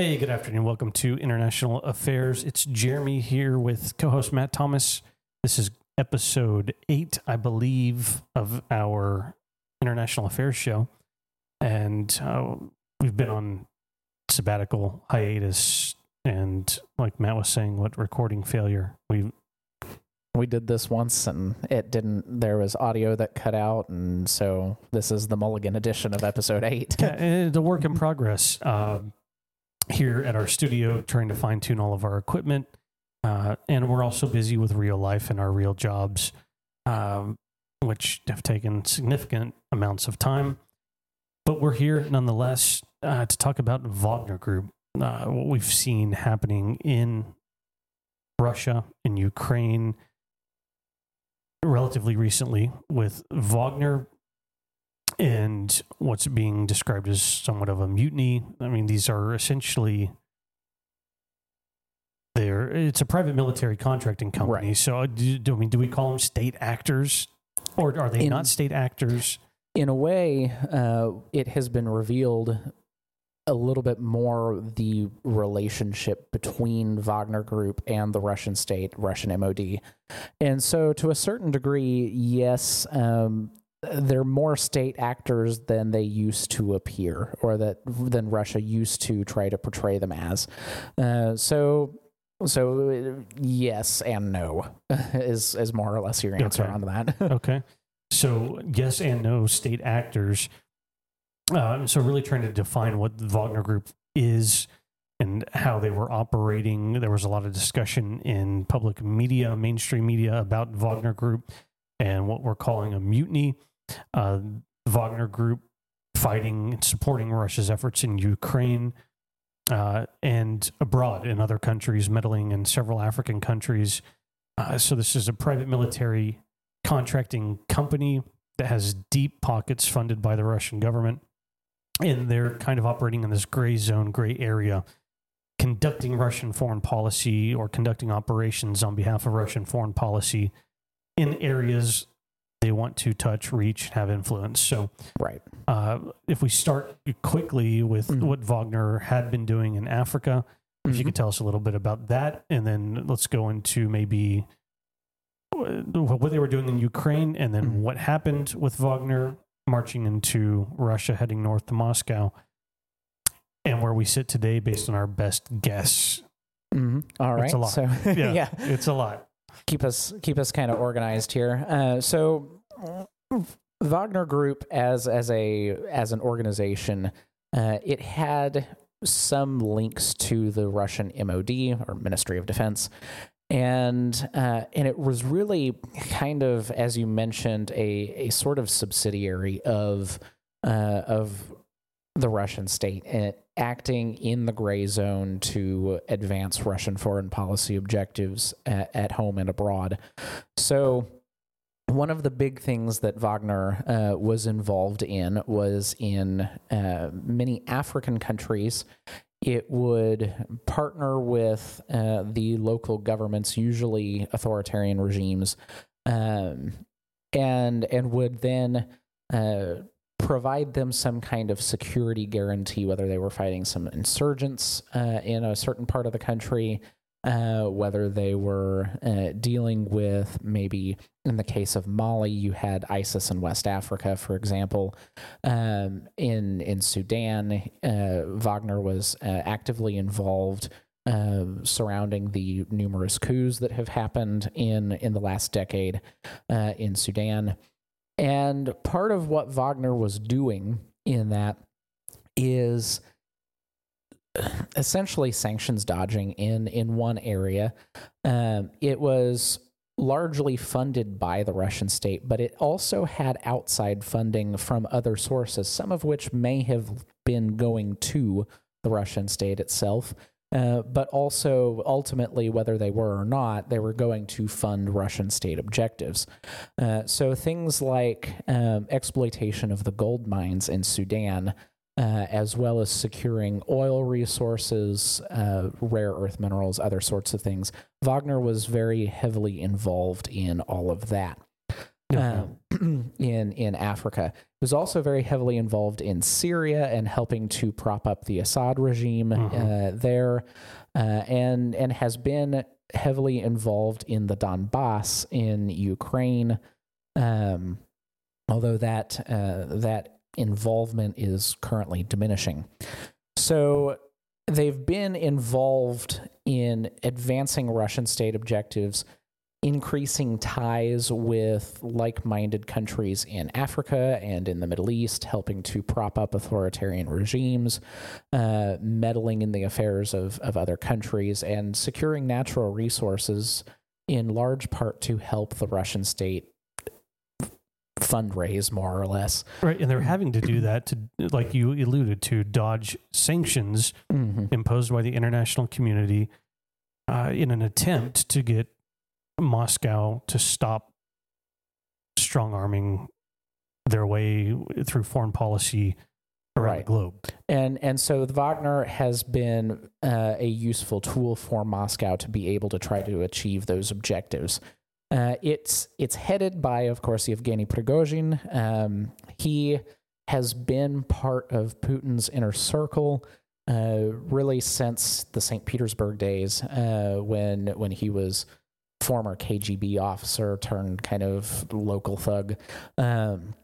Hey, good afternoon. Welcome to International Affairs. It's Jeremy here with co host Matt Thomas. This is episode eight, I believe, of our International Affairs show. And uh, we've been on sabbatical hiatus. And like Matt was saying, what recording failure? We we did this once and it didn't there was audio that cut out and so this is the mulligan edition of episode 8 yeah, it's a work in progress uh, here at our studio trying to fine-tune all of our equipment uh, and we're also busy with real life and our real jobs um, which have taken significant amounts of time. But we're here nonetheless uh, to talk about wagner group uh, what we've seen happening in russia in ukraine relatively recently with Wagner and what's being described as somewhat of a mutiny. I mean, these are essentially there. It's a private military contracting company. Right. So, uh, do, do, I mean, do we call them state actors, or are they In- not state actors? in a way uh, it has been revealed a little bit more the relationship between Wagner Group and the Russian state, Russian MOD. And so, to a certain degree, yes, um, they're more state actors than they used to appear, or that than Russia used to try to portray them as. Uh, so. So yes and no is is more or less your answer Okay. on that. Okay. So, yes and no state actors. Uh, so, really trying to define what the Wagner Group is and how they were operating. There was a lot of discussion in public media, mainstream media, about Wagner Group and what we're calling a mutiny. Uh, Wagner Group fighting and supporting Russia's efforts in Ukraine uh, and abroad in other countries, meddling in several African countries. Uh, so, this is a private military contracting company that has deep pockets funded by the Russian government. And they're kind of operating in this gray zone, gray area, conducting Russian foreign policy or conducting operations on behalf of Russian foreign policy in areas they want to touch, reach, have influence. So, right. uh, if we start quickly with Mhm. what Wagner had been doing in Africa, if you Mhm. could tell us a little bit about that, and then let's go into maybe what they were doing in Ukraine, and then Mhm. what happened with Wagner marching into Russia, heading north to Moscow, and where we sit today based on our best guess. Mhm. All right. It's a lot. So Yeah, yeah, it's a lot. Keep us keep us kind of organized here. Uh, so Wagner Group as as a as an organization, uh, it had some links to the Russian MOD or Ministry of Defense. And uh, and it was really kind of, as you mentioned, a, a sort of subsidiary of uh, of the Russian state, and acting in the gray zone to advance Russian foreign policy objectives at, at home and abroad. So, one of the big things that Wagner uh, was involved in was in uh, many African countries. It would partner with uh, the local governments, usually authoritarian regimes, um, and and would then provide them some kind of security guarantee, whether they were fighting some insurgents uh, in a certain part of the country, uh, whether they were uh, dealing with maybe, in the case of Mali, you had ISIS in West Africa, for example. Um, in in Sudan, uh, Wagner was uh, actively involved. Uh, surrounding the numerous coups that have happened in in the last decade uh, in Sudan, and part of what Wagner was doing in that is essentially sanctions dodging in in one area. Um, it was largely funded by the Russian state, but it also had outside funding from other sources, some of which may have been going to the Russian state itself. Uh, but also, ultimately, whether they were or not, they were going to fund Russian state objectives. Uh, so things like um, exploitation of the gold mines in Sudan, uh, as well as securing oil resources, uh, rare earth minerals, other sorts of things. Wagner was very heavily involved in all of that. Um, in in Africa. He was also very heavily involved in Syria and helping to prop up the Assad regime Mhm. uh, there, uh, and and has been heavily involved in the Donbass in Ukraine. Um, although that uh, that involvement is currently diminishing. So they've been involved in advancing Russian state objectives, increasing ties with like minded countries in Africa and in the Middle East, helping to prop up authoritarian regimes, uh, meddling in the affairs of, of other countries, and securing natural resources in large part to help the Russian state fundraise more or less. Right, and they're having to do that to, like you alluded to, dodge sanctions Mm-hmm. imposed by the international community uh, in an attempt to get Moscow to stop strong arming their way through foreign policy around the globe. and and so Wagner has been uh, a useful tool for Moscow to be able to try to achieve those objectives. Uh, it's it's headed by, of course, Yevgeny Prigozhin. Um, he has been part of Putin's inner circle uh, really since the St. Petersburg days, uh, when when he was former KGB officer turned kind of local thug. Um,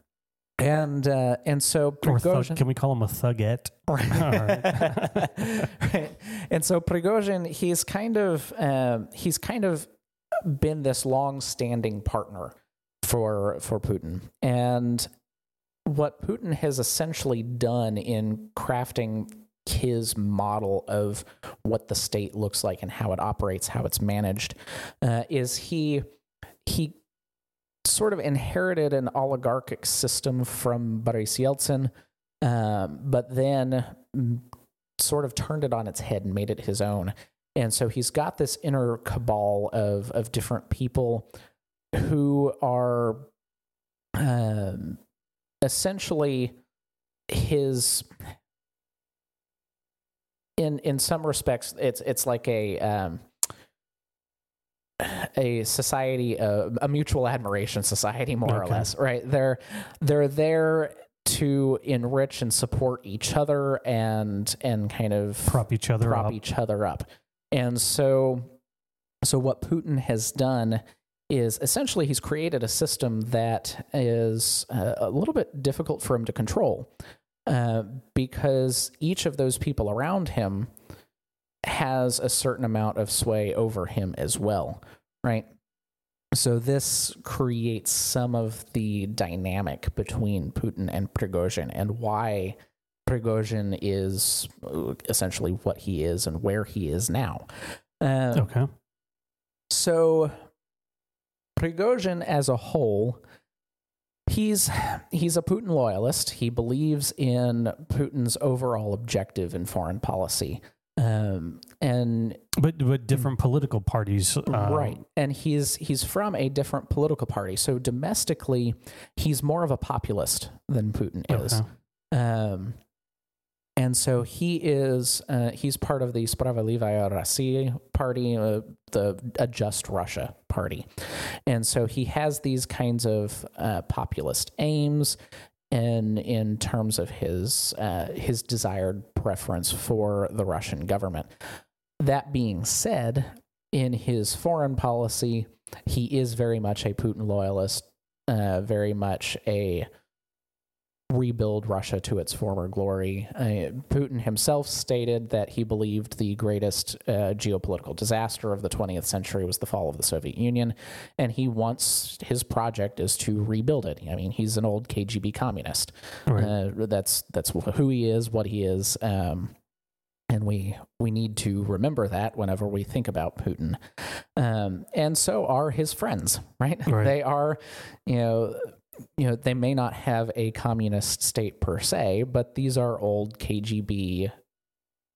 and uh, and so Or thug, Prigozhin, can we call him a thugette? right. right. And so Prigozhin, he's kind of um, he's kind of been this long-standing partner for for Putin, and what Putin has essentially done in crafting his model of what the state looks like and how it operates, how it's managed, uh, is he he sort of inherited an oligarchic system from Boris Yeltsin, um, but then mm, sort of turned it on its head and made it his own. And so he's got this inner cabal of of different people who are um, essentially his. In in some respects, it's it's like a um, a society, uh, a mutual admiration society, more or less, right? They're they're there to enrich and support each other and and kind of Prop each other prop up. each other up. And so so what Putin has done is essentially he's created a system that is uh, a little bit difficult for him to control uh, because each of those people around him has a certain amount of sway over him as well, right? So this creates some of the dynamic between Putin and Prigozhin and why Prigozhin is uh, essentially what he is and where he is now. Uh, Okay. so Prigozhin as a whole, he's he's a Putin loyalist. He believes in Putin's overall objective in foreign policy. Um, and But but different political parties. Um, right and he's he's from a different political party so domestically he's more of a populist than putin is Okay. um and so he is uh, he's part of the Spravedlivaya Rossiya party, uh, the a Just Russia party. And so he has these kinds of uh, populist aims in in terms of his uh, his desired preference for the Russian government. That being said, in his foreign policy, he is very much a Putin loyalist, uh, very much a rebuild Russia to its former glory. Uh, Putin himself stated that he believed the greatest uh, geopolitical disaster of the 20th century was the fall of the Soviet Union, and he wants his project is to rebuild it. I mean, he's an old KGB communist. Right. Uh, that's that's who he is, what he is, um, and we we need to remember that whenever we think about Putin. Um, and so are his friends, right? Right. They are, you know. You know, they may not have a communist state per se, but these are old KGB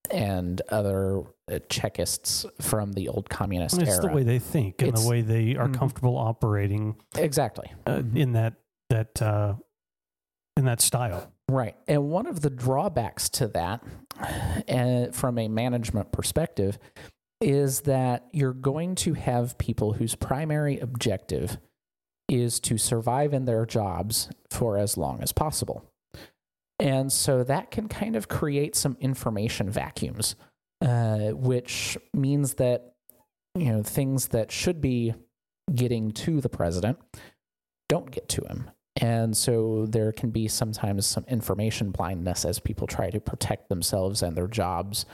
and other uh, Chekists from the old communist it's era. the way they think and It's- the way they are Mhm. comfortable operating exactly. uh, in that that uh, in that style. Right. And one of the drawbacks to that, uh, from a management perspective, is that you're going to have people whose primary objective is to survive in their jobs for as long as possible. And so that can kind of create some information vacuums, uh, which means that you know things that should be getting to the president don't get to him. And so there can be sometimes some information blindness as people try to protect themselves and their jobs,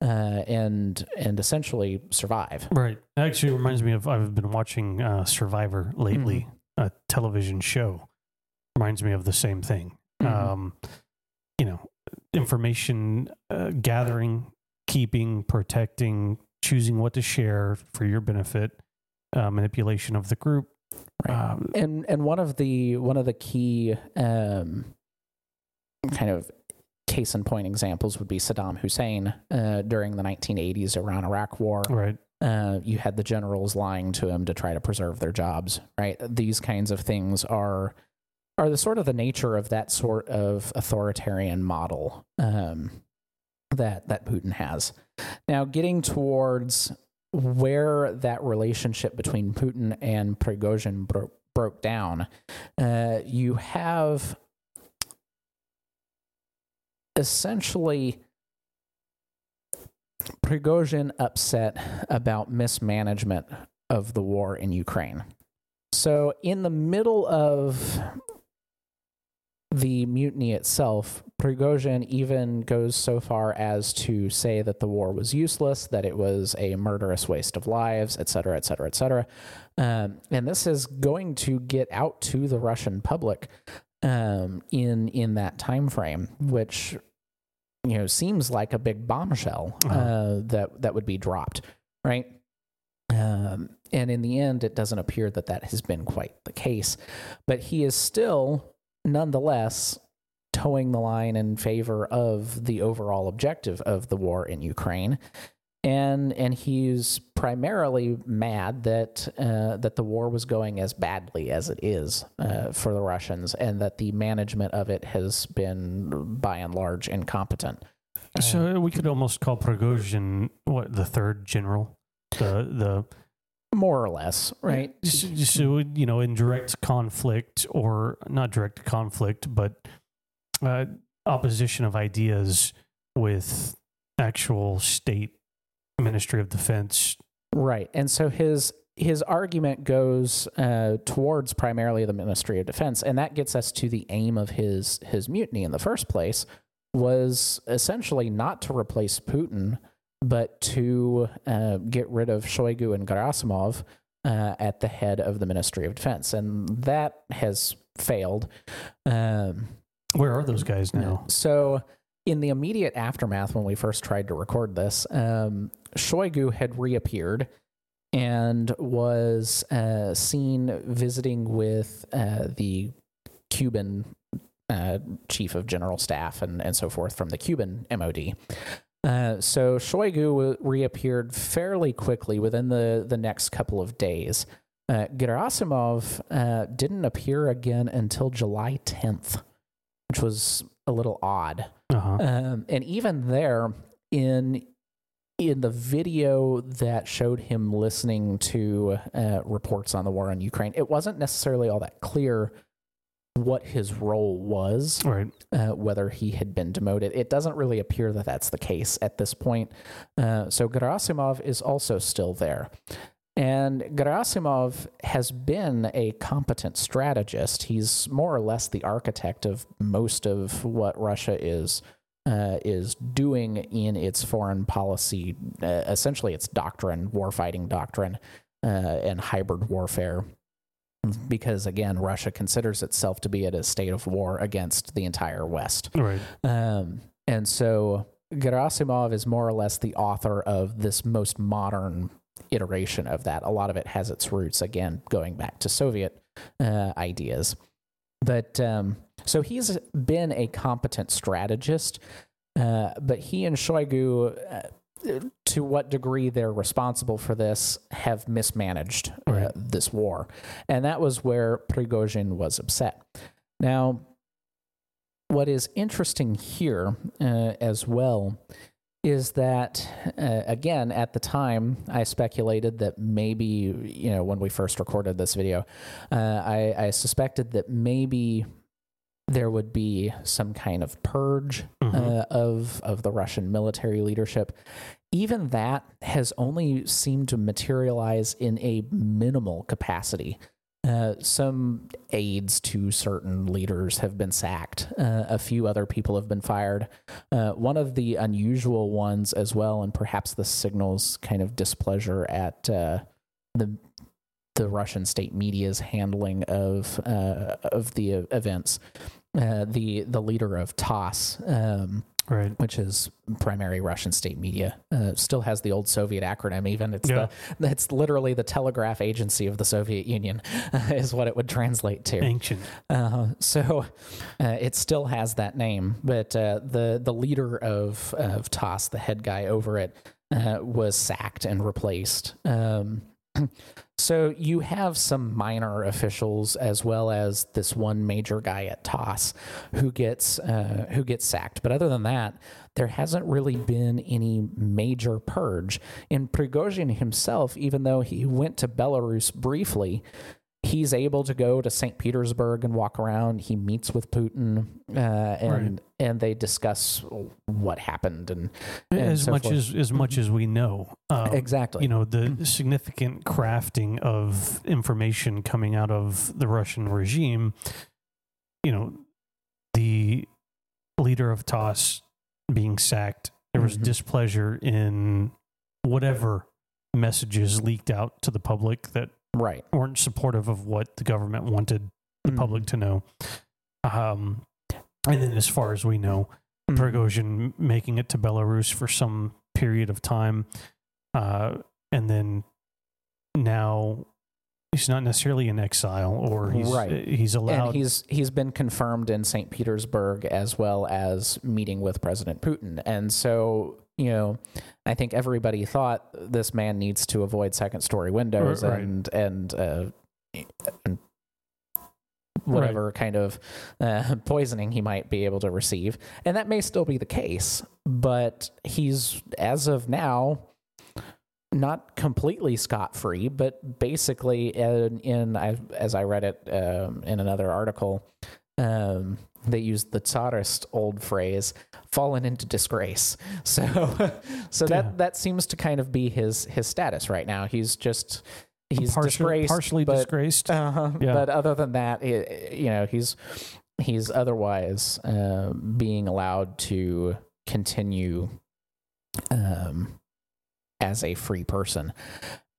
uh, and and essentially survive. Right. Actually, it reminds me of I've been watching uh, Survivor lately, a television show. Reminds me of the same thing. Mhm. Um, you know, information uh, gathering, keeping, protecting, choosing what to share for your benefit, uh, manipulation of the group. Right. Um, and and one of the one of the key um, kind of case in point examples would be Saddam Hussein uh, during the 1980s Iran Iraq War. right. Uh, you had the generals lying to him to try to preserve their jobs. Right. These kinds of things are are the sort of the nature of that sort of authoritarian model um, that that Putin has. Now, getting towards where that relationship between Putin and Prigozhin bro- broke down, uh, you have essentially Prigozhin upset about mismanagement of the war in Ukraine. So, in the middle of the mutiny itself, Prigozhin even goes so far as to say that the war was useless, that it was a murderous waste of lives, et cetera, et cetera, et cetera. Um, and this is going to get out to the Russian public um, in in that time frame, which you know seems like a big bombshell uh, Uh-huh. that that would be dropped, right? Um, and in the end, it doesn't appear that that has been quite the case. But he is still, nonetheless, toeing the line in favor of the overall objective of the war in Ukraine. And and he's primarily mad that uh, that the war was going as badly as it is uh, for the Russians, and that the management of it has been by and large incompetent. So we could almost call Prigozhin what the third general, the the More or less, right? Just so, you know, in direct conflict or not direct conflict, but uh, opposition of ideas with actual state Ministry of Defense. Right. And so his his argument goes uh, towards primarily the Ministry of Defense, and that gets us to the aim of his his mutiny in the first place was essentially not to replace Putin, but to uh, get rid of Shoigu and Gerasimov uh, at the head of the Ministry of Defense, and that has failed. Um, Where are those guys now? so, in the immediate aftermath, when we first tried to record this, um, Shoigu had reappeared and was uh, seen visiting with uh, the Cuban uh, chief of general staff and, and so forth from the Cuban MOD. Uh, so Shoigu reappeared fairly quickly within the, the next couple of days. Uh, Gerasimov uh, didn't appear again until July 10th, which was a little odd. Uh-huh. Um, and even there, in in the video that showed him listening to uh, reports on the war in Ukraine, it wasn't necessarily all that clear what his role was, Right. uh, whether he had been demoted. It doesn't really appear that that's the case at this point. Uh, so Gerasimov is also still there. And Gerasimov has been a competent strategist. He's more or less the architect of most of what Russia is uh, is doing in its foreign policy, uh, essentially its doctrine, warfighting doctrine, uh, and hybrid warfare. Because again, Russia considers itself to be at a state of war against the entire West. Right. Um, and so Gerasimov is more or less the author of this most modern iteration of that. A lot of it has its roots, again, going back to Soviet uh, ideas. But um, so he's been a competent strategist, uh, but he and Shoigu, uh, to what degree they're responsible for this, have mismanaged uh, Right. this war. And that was where Prigozhin was upset. Now, what is interesting here uh, as well is that uh, again at the time I speculated that maybe you know when we first recorded this video, uh, I, I suspected that maybe there would be some kind of purge Mhm. uh, of of the Russian military leadership. Even that has only seemed to materialize in a minimal capacity. Uh, some aides to certain leaders have been sacked. Uh, a few other people have been fired. Uh, one of the unusual ones, as well, and perhaps this signals kind of displeasure at uh, the the Russian state media's handling of uh, of the events. Uh, the the leader of TASS, um, Right. which is primary Russian state media, uh, still has the old Soviet acronym. Even it's Yeah. the it's literally the telegraph agency of the Soviet Union, is what it would translate to. Ancient. Uh, so uh, it still has that name, but uh, the the leader of of TASS, the head guy over it, uh, was sacked and replaced. Um, so you have some minor officials as well as this one major guy at TASS who gets uh, who gets sacked. But other than that, there hasn't really been any major purge. In Prigozhin himself, even though he went to Belarus briefly, he's able to go to St. Petersburg and walk around. He meets with Putin, uh, and and they discuss what happened and, and as so much forth. as as much as we know. Um, exactly. you know the significant crafting of information coming out of the Russian regime. You know, the leader of TASS being sacked. There was Mhm. displeasure in whatever messages leaked out to the public that right. weren't supportive of what the government wanted the Mhm. public to know. Um, and then, as far as we know, Mhm. Prigozhin making it to Belarus for some period of time, uh, and then now he's not necessarily in exile, or he's Right. he's allowed. and he's he's been confirmed in St. Petersburg as well as meeting with President Putin. And so, you know, I think everybody thought this man needs to avoid second story windows Right. and and uh, and whatever kind of uh, poisoning he might be able to receive. And that may still be the case, but he's as of now not completely scot free, but basically, in, in I, as I read it um, in another article, um, they used the Tsarist old phrase "fallen into disgrace." So, so Yeah. that that seems to kind of be his his status right now. He's just he's partially, disgraced, partially but, disgraced. uh-huh. Yeah. But other than that, it, you know, he's he's otherwise uh, being allowed to continue um, as a free person.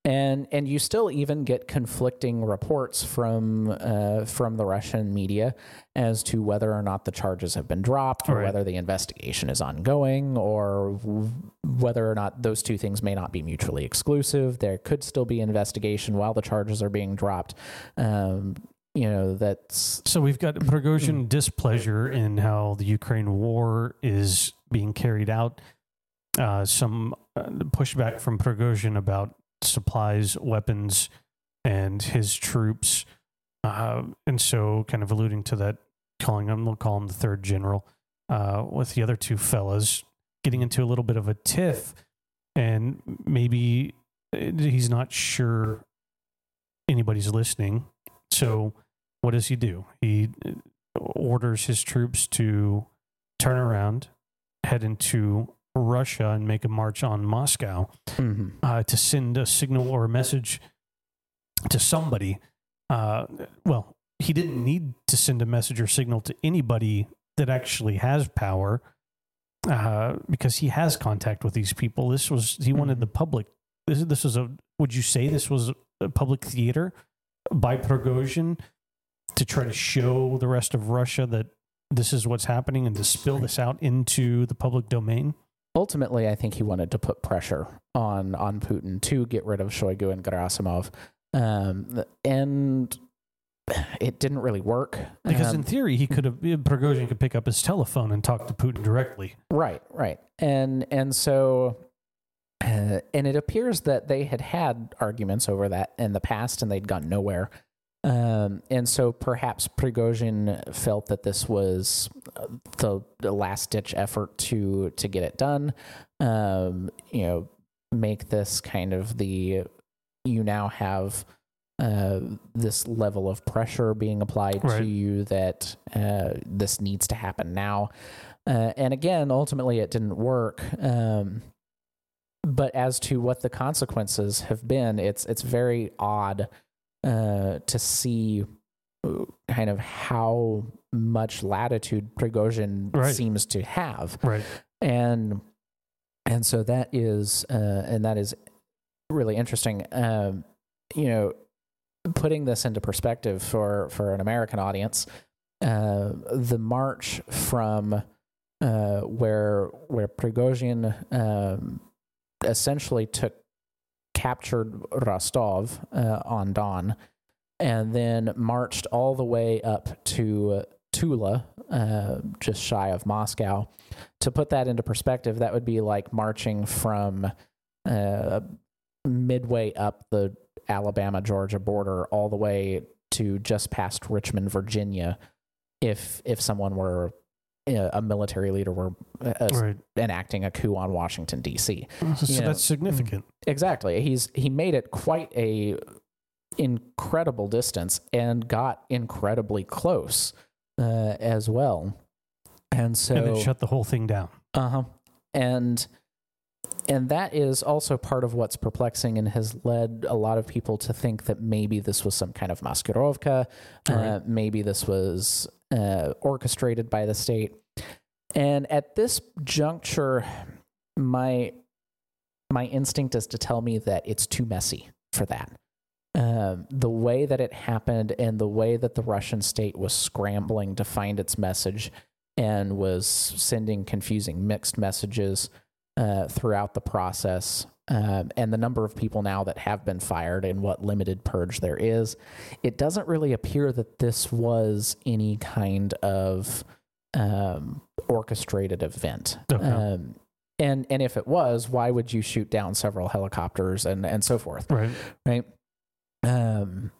And and you still even get conflicting reports from uh, from the Russian media as to whether or not the charges have been dropped, or Right. whether the investigation is ongoing, or w- whether or not those two things may not be mutually exclusive. There could still be investigation while the charges are being dropped. Um, you know that's So we've got. Prigozhin displeasure in how the Ukraine war is being carried out. Uh, some uh, pushback from Prigozhin about supplies, weapons, and his troops, uh, and so kind of alluding to that, calling him, we'll call him the third general, uh, with the other two fellas getting into a little bit of a tiff, and maybe uh, he's not sure anybody's listening. So what does he do? He uh, orders his troops to turn around, head into Russia, and make a march on Moscow uh, to send a signal or a message to somebody. Uh, well, he didn't need to send a message or signal to anybody that actually has power uh, because he has contact with these people. This was he wanted Mhm. the public. This this was a. Would you say this was a public theater by Prigozhin to try to show the rest of Russia that this is what's happening and to spill this out into the public domain? Ultimately, I think he wanted to put pressure on on Putin to get rid of Shoigu and Gerasimov, um, and it didn't really work. Because Um, in theory, he could have Prigozhin could pick up his telephone and talk to Putin directly. Right, right, and and so, uh, and it appears that they had had arguments over that in the past, and they'd gone nowhere. Um, and so perhaps Prigozhin felt that this was uh, the, the last ditch effort to to get it done. Um, you know, make this kind of the you now have uh, this level of pressure being applied Right. to you that uh, this needs to happen now. Uh, and again, ultimately, it didn't work. Um, but as to what the consequences have been, it's it's very odd uh, to see uh, kind of how much latitude Prigozhin Right. seems to have Right. and and so that is uh, and that is really interesting. Um, you know, putting this into perspective for for an American audience, uh, the march from uh, where where Prigozhin um, essentially took captured Rostov uh, on Don, and then marched all the way up to Tula, uh, just shy of Moscow. To put that into perspective, that would be like marching from uh, midway up the Alabama Georgia border all the way to just past Richmond, Virginia. If if someone were uh, a military leader were uh, Right. enacting a coup on Washington D.C. So You know, that's significant. Exactly. He's he made it quite a incredible distance and got incredibly close uh, as well. And so and it shut the whole thing down. uh-huh. And and that is also part of what's perplexing and has led a lot of people to think that maybe this was some kind of maskirovka, uh, maybe this was uh, orchestrated by the state. And at this juncture, my my instinct is to tell me that it's too messy for that. Um, the way that it happened and the way that the Russian state was scrambling to find its message and was sending confusing mixed messages uh, throughout the process, um, and the number of people now that have been fired and what limited purge there is, it doesn't really appear that this was any kind of um, orchestrated event. Okay. Um, and and if it was, why would you shoot down several helicopters and and so forth? Right. right? Um,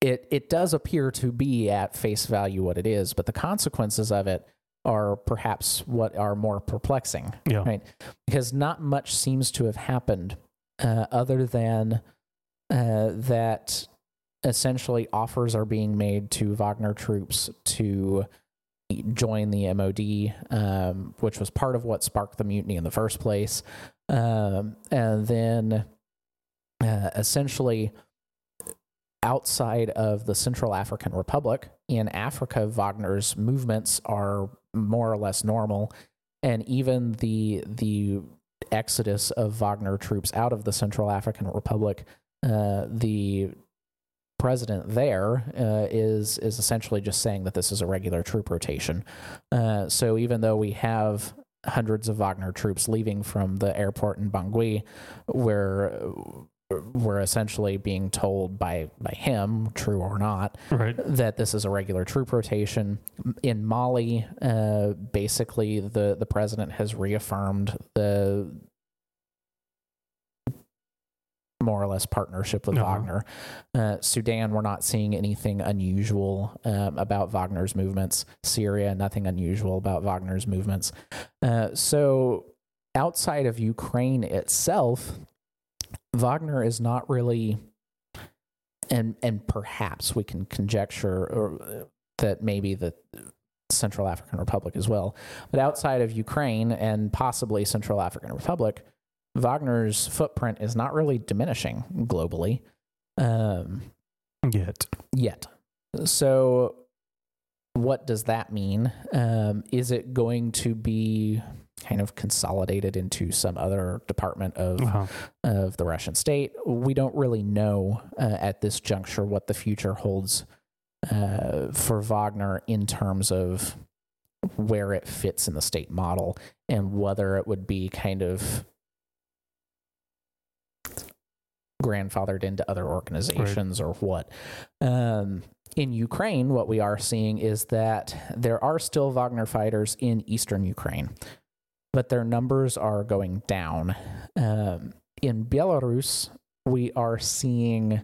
it it does appear to be at face value what it is, but the consequences of it are perhaps what are more perplexing, Yeah. right? Because not much seems to have happened uh, other than uh, that essentially offers are being made to Wagner troops to join the MOD, um, which was part of what sparked the mutiny in the first place. Um, and then uh, essentially outside of the Central African Republic, in Africa, Wagner's movements are more or less normal. And even the the exodus of Wagner troops out of the Central African Republic, uh, the president there uh, is is essentially just saying that this is a regular troop rotation. Uh, so even though we have hundreds of Wagner troops leaving from the airport in Bangui, where we're essentially being told by by him, true or not, Right. that this is a regular troop rotation. In Mali, uh, basically the the president has reaffirmed the more or less partnership with Uh-huh. Wagner. Uh, Sudan, we're not seeing anything unusual um, about Wagner's movements. Syria, nothing unusual about Wagner's movements. Uh, so outside of Ukraine itself, Wagner is not really, and and perhaps we can conjecture or, uh, that maybe the Central African Republic as well, but outside of Ukraine and possibly Central African Republic, Wagner's footprint is not really diminishing globally um, Yet. yet. So, what does that mean? Um, is it going to be kind of consolidated into some other department of Uh-huh. of the Russian state. We don't really know uh, at this juncture what the future holds uh, for Wagner in terms of where it fits in the state model and whether it would be kind of grandfathered into other organizations or what. Um, in Ukraine, what we are seeing is that there are still Wagner fighters in eastern Ukraine, but their numbers are going down. Um, in Belarus, we are seeing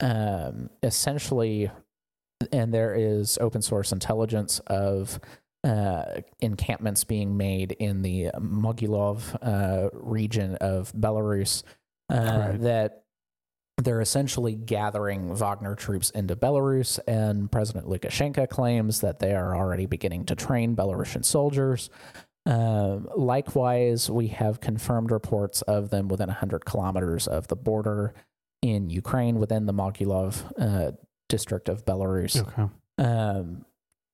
um, essentially, and there is open source intelligence of uh, encampments being made in the Mogilov uh, region of Belarus uh, Right. that they're essentially gathering Wagner troops into Belarus, and President Lukashenko claims that they are already beginning to train Belarusian soldiers. Um, likewise, we have confirmed reports of them within 100 kilometers of the border in Ukraine within the Mogilov uh, district of Belarus. Okay. Um,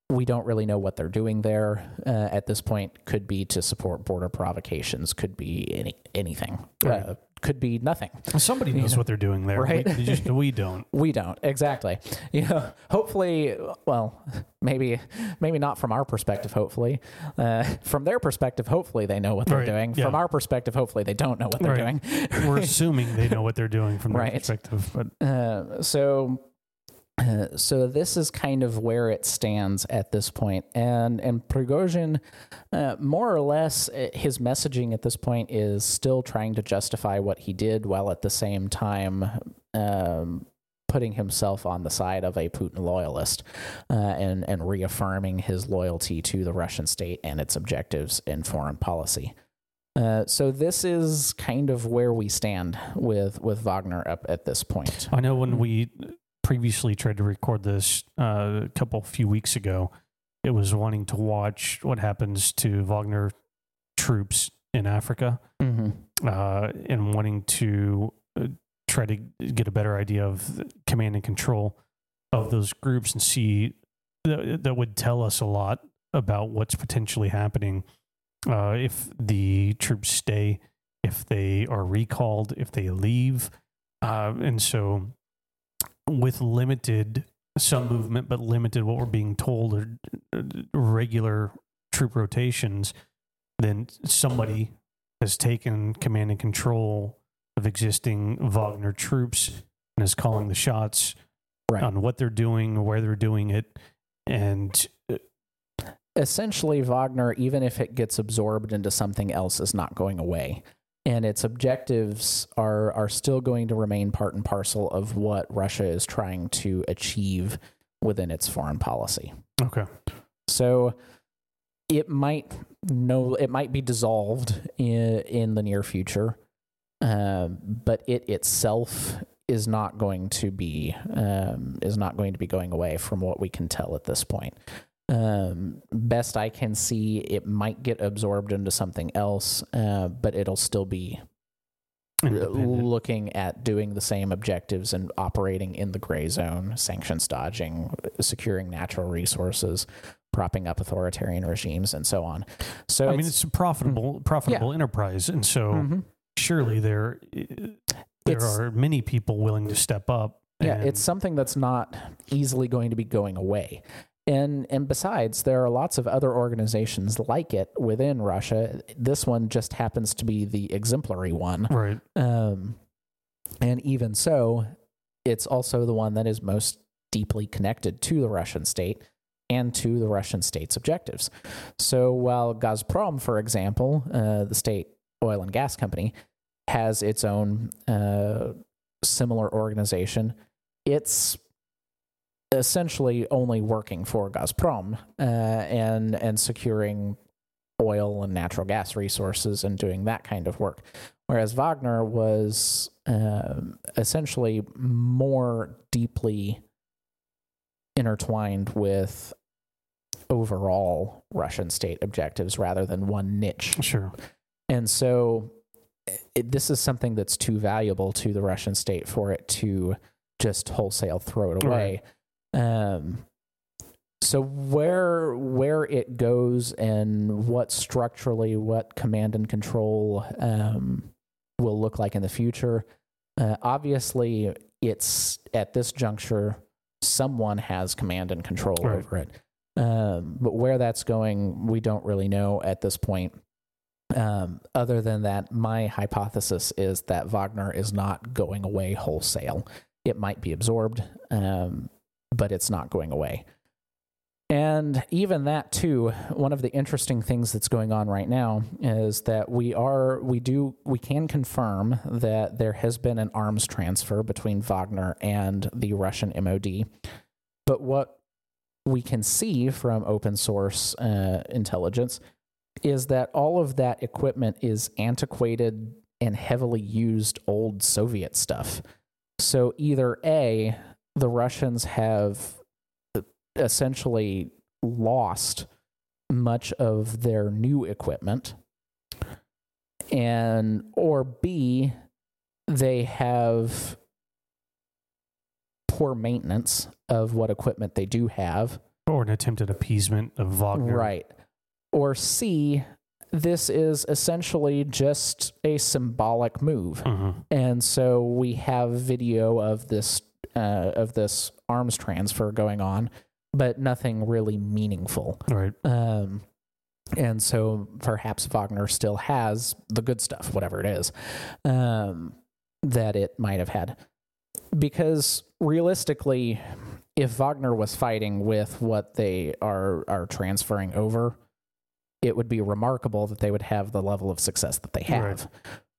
we don't really know what they're doing there uh, at this point. Could be to support border provocations. Could be any anything. Right. Uh, could be nothing. Somebody knows Yeah. what they're doing there. Right. We, just, we don't. We don't exactly. You know, hopefully, well, maybe maybe not from our perspective. Hopefully, uh, from their perspective, hopefully they know what they're Right, doing. yeah. From our perspective, hopefully they don't know what they're Right. doing. We're assuming they know what they're doing from their Right. perspective, but Uh, so so this is kind of where it stands at this point and and Prigozhin uh, more or less uh, his messaging at this point is still trying to justify what he did while at the same time um, putting himself on the side of a Putin loyalist uh, and and reaffirming his loyalty to the Russian state and its objectives in foreign policy. Uh, so this is kind of where we stand with with Wagner up at this point. I know when we previously tried to record this uh, a couple few weeks ago, it was wanting to watch what happens to Wagner troops in Africa Mm-hmm. uh, and wanting to uh, try to get a better idea of command and control of those groups and see that, that would tell us a lot about what's potentially happening uh, if the troops stay, if they are recalled, if they leave. Uh, and so, with limited, some movement, but limited what we're being told are uh, regular troop rotations, then somebody has taken command and control of existing Wagner troops and is calling the shots Right. on what they're doing, where they're doing it, and uh, Essentially, Wagner, even if it gets absorbed into something else, is not going away. And its objectives are, are still going to remain part and parcel of what Russia is trying to achieve within its foreign policy. okay, So it might no, it might be dissolved in, in the near future, um, but it itself is not going to be um, is not going to be going away from what we can tell at this point. Um, best I can see, it might get absorbed into something else, uh, but it'll still be looking at doing the same objectives and operating in the gray zone, sanctions dodging, securing natural resources, propping up authoritarian regimes, and so on. So I mean, it's a profitable, profitable enterprise, and so Mhm. surely there there It's- are many people willing to step up. yeah, it's something that's not easily going to be going away. And and besides, there are lots of other organizations like it within Russia. This one just happens to be the exemplary one. right. Um, and even so, it's also the one that is most deeply connected to the Russian state and to the Russian state's objectives. So while Gazprom, for example, uh, the state oil and gas company, has its own uh, similar organization, it's essentially only working for Gazprom uh, and and securing oil and natural gas resources and doing that kind of work. Whereas Wagner was um, essentially more deeply intertwined with overall Russian state objectives rather than one niche. Sure. And so it, this is something that's too valuable to the Russian state for it to just wholesale throw it away. Um, so where where it goes and what structurally what command and control um, will look like in the future, uh, obviously it's at this juncture someone has command and control Right. over it. Um, but where that's going, we don't really know at this point. Um, other than that, my hypothesis is that Wagner is not going away wholesale. It might be absorbed, um, but it's not going away. And even that too, one of the interesting things that's going on right now is that we are we do we can confirm that there has been an arms transfer between Wagner and the Russian MOD. But what we can see from open source uh, intelligence is that all of that equipment is antiquated and heavily used old Soviet stuff. So either A, the Russians have essentially lost much of their new equipment. And or b they have poor maintenance of what equipment they do have. Or an attempted appeasement of Wagner. right. Or c this is essentially just a symbolic move. Hmm and so we have video of this uh, of this arms transfer going on, but nothing really meaningful. Right. Um, and so perhaps Wagner still has the good stuff, whatever it is, um, that it might have had. Because realistically, if Wagner was fighting with what they are are transferring over, it would be remarkable that they would have the level of success that they have.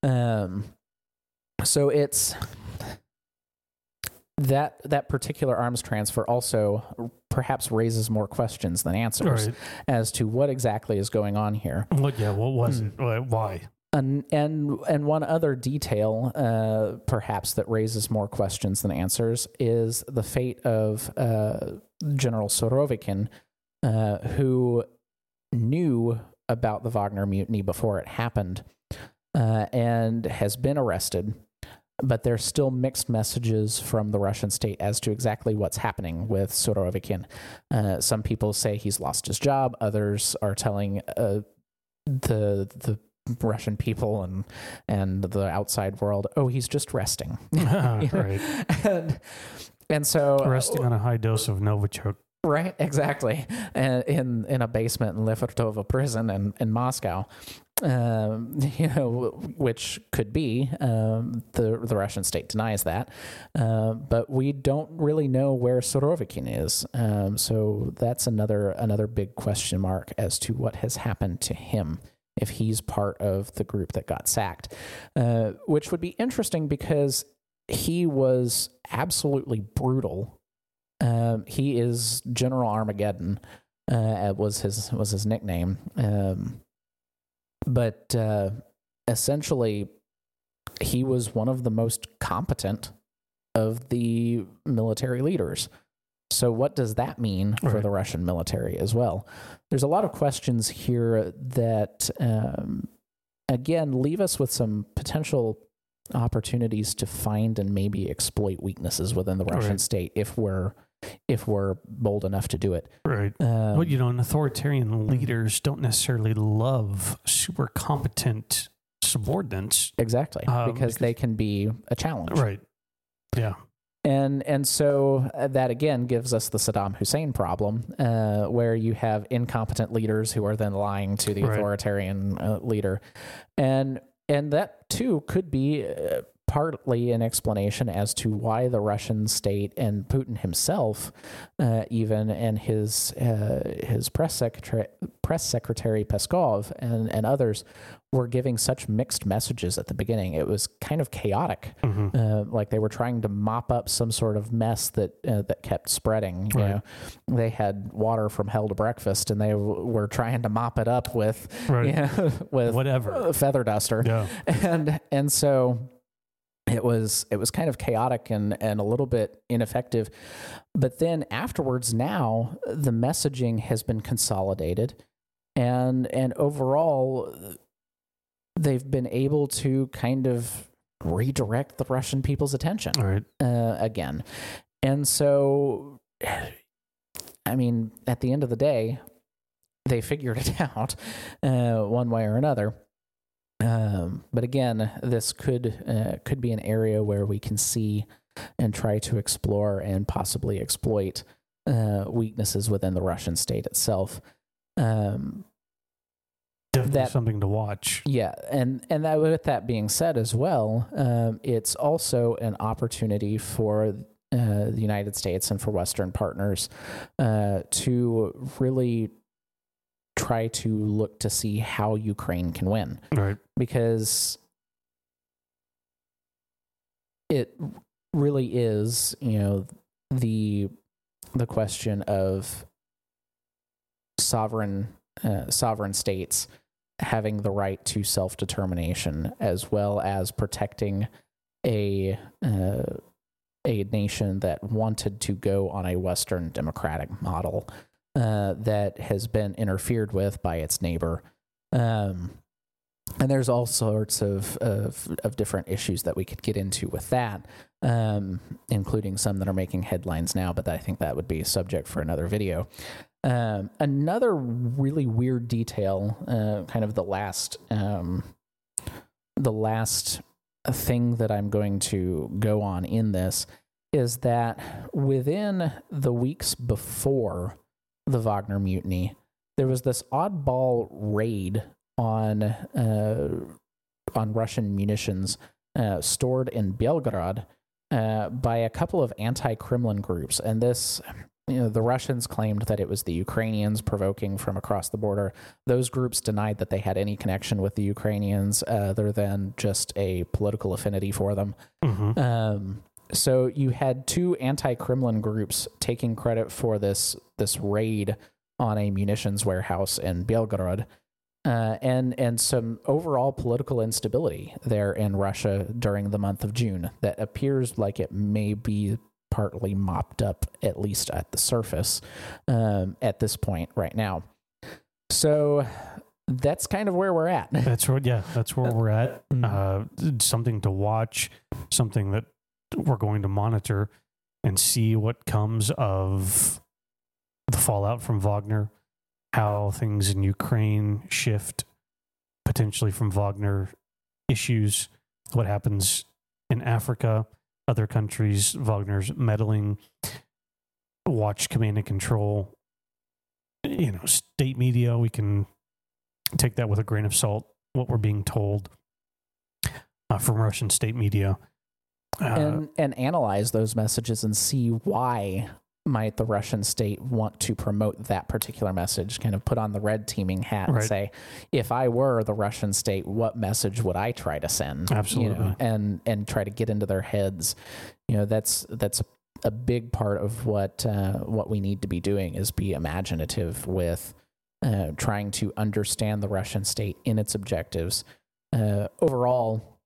Um, so it's that that particular arms transfer also perhaps raises more questions than answers Right. as to what exactly is going on here. What? Yeah. What was Hmm. it? Why- Why? And and and one other detail, uh, perhaps that raises more questions than answers, is the fate of uh, General Surovikin, uh, who knew about the Wagner mutiny before it happened, uh, and has been arrested. But there's still mixed messages from the Russian state as to exactly what's happening with Surovikin. Uh, some people say he's lost his job. Others are telling uh, the the Russian people and and the outside world, oh, he's just resting, right. and and so Resting on a high dose of Novichok. right, exactly, and in in a basement in Lefortovo prison in in Moscow. Um, you know, which could be um, the the Russian state denies that, uh, but we don't really know where Surovikin is. Um, so that's another another big question mark as to what has happened to him if he's part of the group that got sacked, uh, which would be interesting because he was absolutely brutal. Um, he is General Armageddon. Uh, was his was his nickname. But uh, essentially, he was one of the most competent of the military leaders. So, what does that mean for Right. the Russian military as well? There's a lot of questions here that, um, again, leave us with some potential opportunities to find and maybe exploit weaknesses within the Russian Right. state if we're if we're bold enough to do it. Right. Um, Well, you know, and authoritarian leaders don't necessarily love super competent subordinates. exactly um, because they can be a challenge. Right. Yeah. And and so uh, that again gives us the Saddam Hussein problem, uh, where you have incompetent leaders who are then lying to the Right. authoritarian uh, leader, and and that too could be uh, partly an explanation as to why the Russian state and Putin himself, uh, even and his uh, his press secretary press secretary Peskov and and others were giving such mixed messages at the beginning. It was kind of chaotic hmm uh, like they were trying to mop up some sort of mess that uh, that kept spreading. You Right. know, they had water from hell to breakfast, and they w- were trying to mop it up with Right. you know, with Whatever. a feather duster, Yeah. and and so it was it was kind of chaotic and and a little bit ineffective. But then afterwards, now the messaging has been consolidated, and and overall, they've been able to kind of redirect the Russian people's attention right. uh, again. And so, I mean, at the end of the day, they figured it out uh, one way or another. Um, but again, this could uh, could be an area where we can see and try to explore and possibly exploit uh, weaknesses within the Russian state itself. Um, Definitely That- something to watch. yeah, and and that, with that being said as well, um, it's also an opportunity for uh, the United States and for Western partners uh, to really try to look to see how Ukraine can win Right. because it really is, you know, the the question of sovereign uh, sovereign states having the right to self determination as well as protecting a uh, a nation that wanted to go on a Western democratic model uh, that has been interfered with by its neighbor. Um, and there's all sorts of, of of different issues that we could get into with that, um, including some that are making headlines now. But I think that would be a subject for another video. Um, another really weird detail, uh, kind of the last um, the last thing that I'm going to go on in this is that within the weeks before the Wagner mutiny, there was this oddball raid on uh, on Russian munitions uh, stored in Belgorod uh, by a couple of anti-Kremlin groups, and this. You know, the Russians claimed that it was the Ukrainians provoking from across the border. Those groups denied that they had any connection with the Ukrainians other than just a political affinity for them. hmm Um, so you had two anti-Kremlin groups taking credit for this this raid on a munitions warehouse in Belgorod, uh, and and some overall political instability there in Russia during the month of June that appears like it may be partly mopped up at least at the surface um, at this point right now. So that's kind of where we're at. That's where, yeah, that's where we're at. Mhm. Uh, something to watch, something that we're going to monitor and see what comes of the fallout from Wagner, how things in Ukraine shift potentially from Wagner issues, what happens in Africa, other countries, Wagner's meddling, watch command and control, you know, state media. We can take that with a grain of salt, what we're being told uh, from Russian state media. Uh, and and analyze those messages and see why might the Russian state want to promote that particular message kind of put on the red teaming hat and say if I were the Russian state what message would I try to send? You know, Absolutely. and and try to get into their heads. You know that's that's a big part of what uh, what we need to be doing is be imaginative with uh, trying to understand the Russian state in its objectives. Uh, overall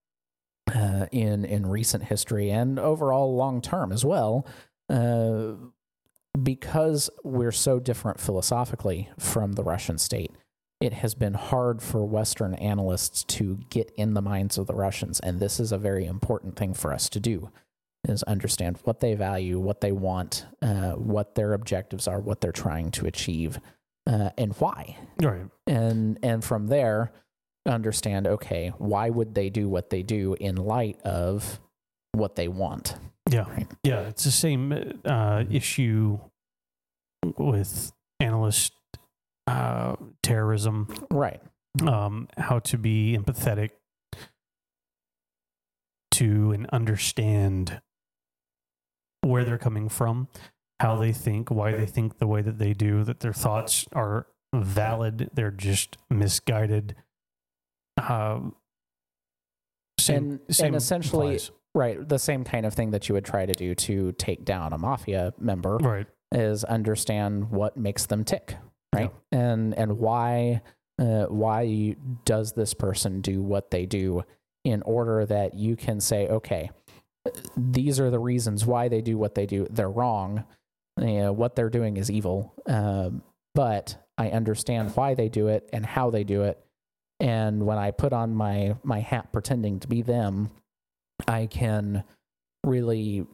uh, in in recent history and overall long term as well, uh, because we're so different philosophically from the Russian state. It has been hard for Western analysts to get in the minds of the Russians, and this is a very important thing for us to do: is understand what they value, what they want, uh, what their objectives are, what they're trying to achieve, uh, and why right. and and from there understand okay why would they do what they do in light of what they want Yeah. Right. Yeah. It's the same uh, issue with analyst uh, terrorism, right um, how to be empathetic to and understand where they're coming from, how they think, why they think the way that they do, that their thoughts are valid, they're just misguided. Um, And- and essentially- applies. right the same kind of thing that you would try to do to take down a mafia member right, is understand what makes them tick right? And and why uh, why does this person do what they do in order that you can say okay these are the reasons why they do what they do. They're wrong. You know, what they're doing is evil. Um, but i understand why they do it and how they do it and when i put on my my hat pretending to be them i can really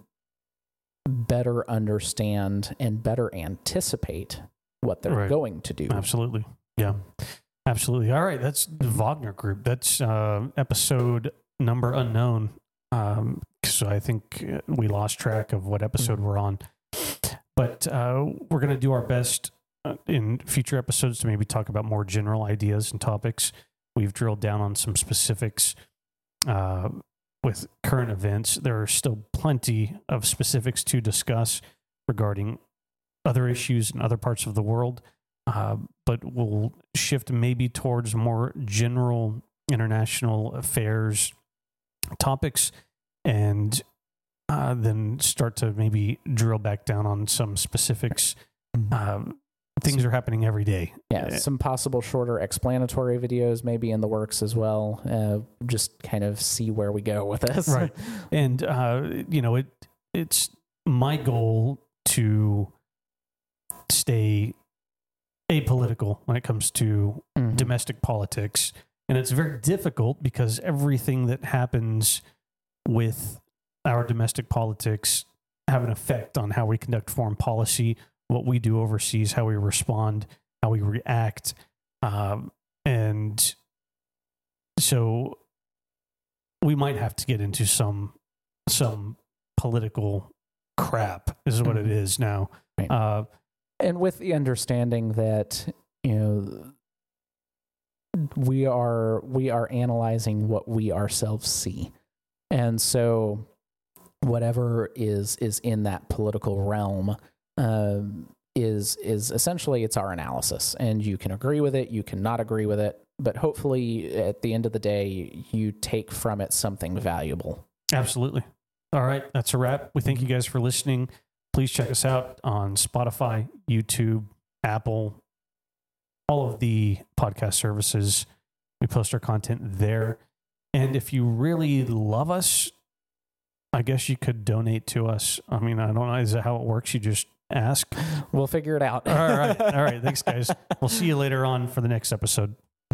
better understand and better anticipate what they're Right. going to do. absolutely, yeah, absolutely. All right, that's the Wagner Group. That's uh, episode number unknown. Um, so I think uh, we lost track of what episode we're on, but uh, we're going to do our best uh, in future episodes to maybe talk about more general ideas and topics. We've drilled down on some specifics uh, with current events. There are still plenty of specifics to discuss regarding other issues in other parts of the world, uh, but we'll shift maybe towards more general international affairs topics and uh, then start to maybe drill back down on some specifics. Um, things are happening every day. Yeah, Uh, some possible shorter explanatory videos maybe in the works as well. Uh, just kind of see where we go with this. Right. and uh, you know it it's my goal to stay apolitical when it comes to Mhm. domestic politics and it's very difficult because everything that happens with our domestic politics have an effect on how we conduct foreign policy what we do overseas how we respond how we react um, and so we might have to get into some some political crap is what it Mhm. is now Right. uh, and with the understanding that you know we are we are analyzing what we ourselves see and so whatever is is in that political realm um, is is essentially it's our analysis and you can agree with it you cannot agree with it but hopefully at the end of the day you take from it something valuable Absolutely. All right, that's a wrap. We thank you guys for listening. Please check us out on Spotify, YouTube, Apple, all of the podcast services. We post our content there. And if you really love us, I guess you could donate to us. I mean, I don't know. Is that how it works? You just ask? we'll figure it out All right. All right. Thanks, guys. We'll see you later on for the next episode.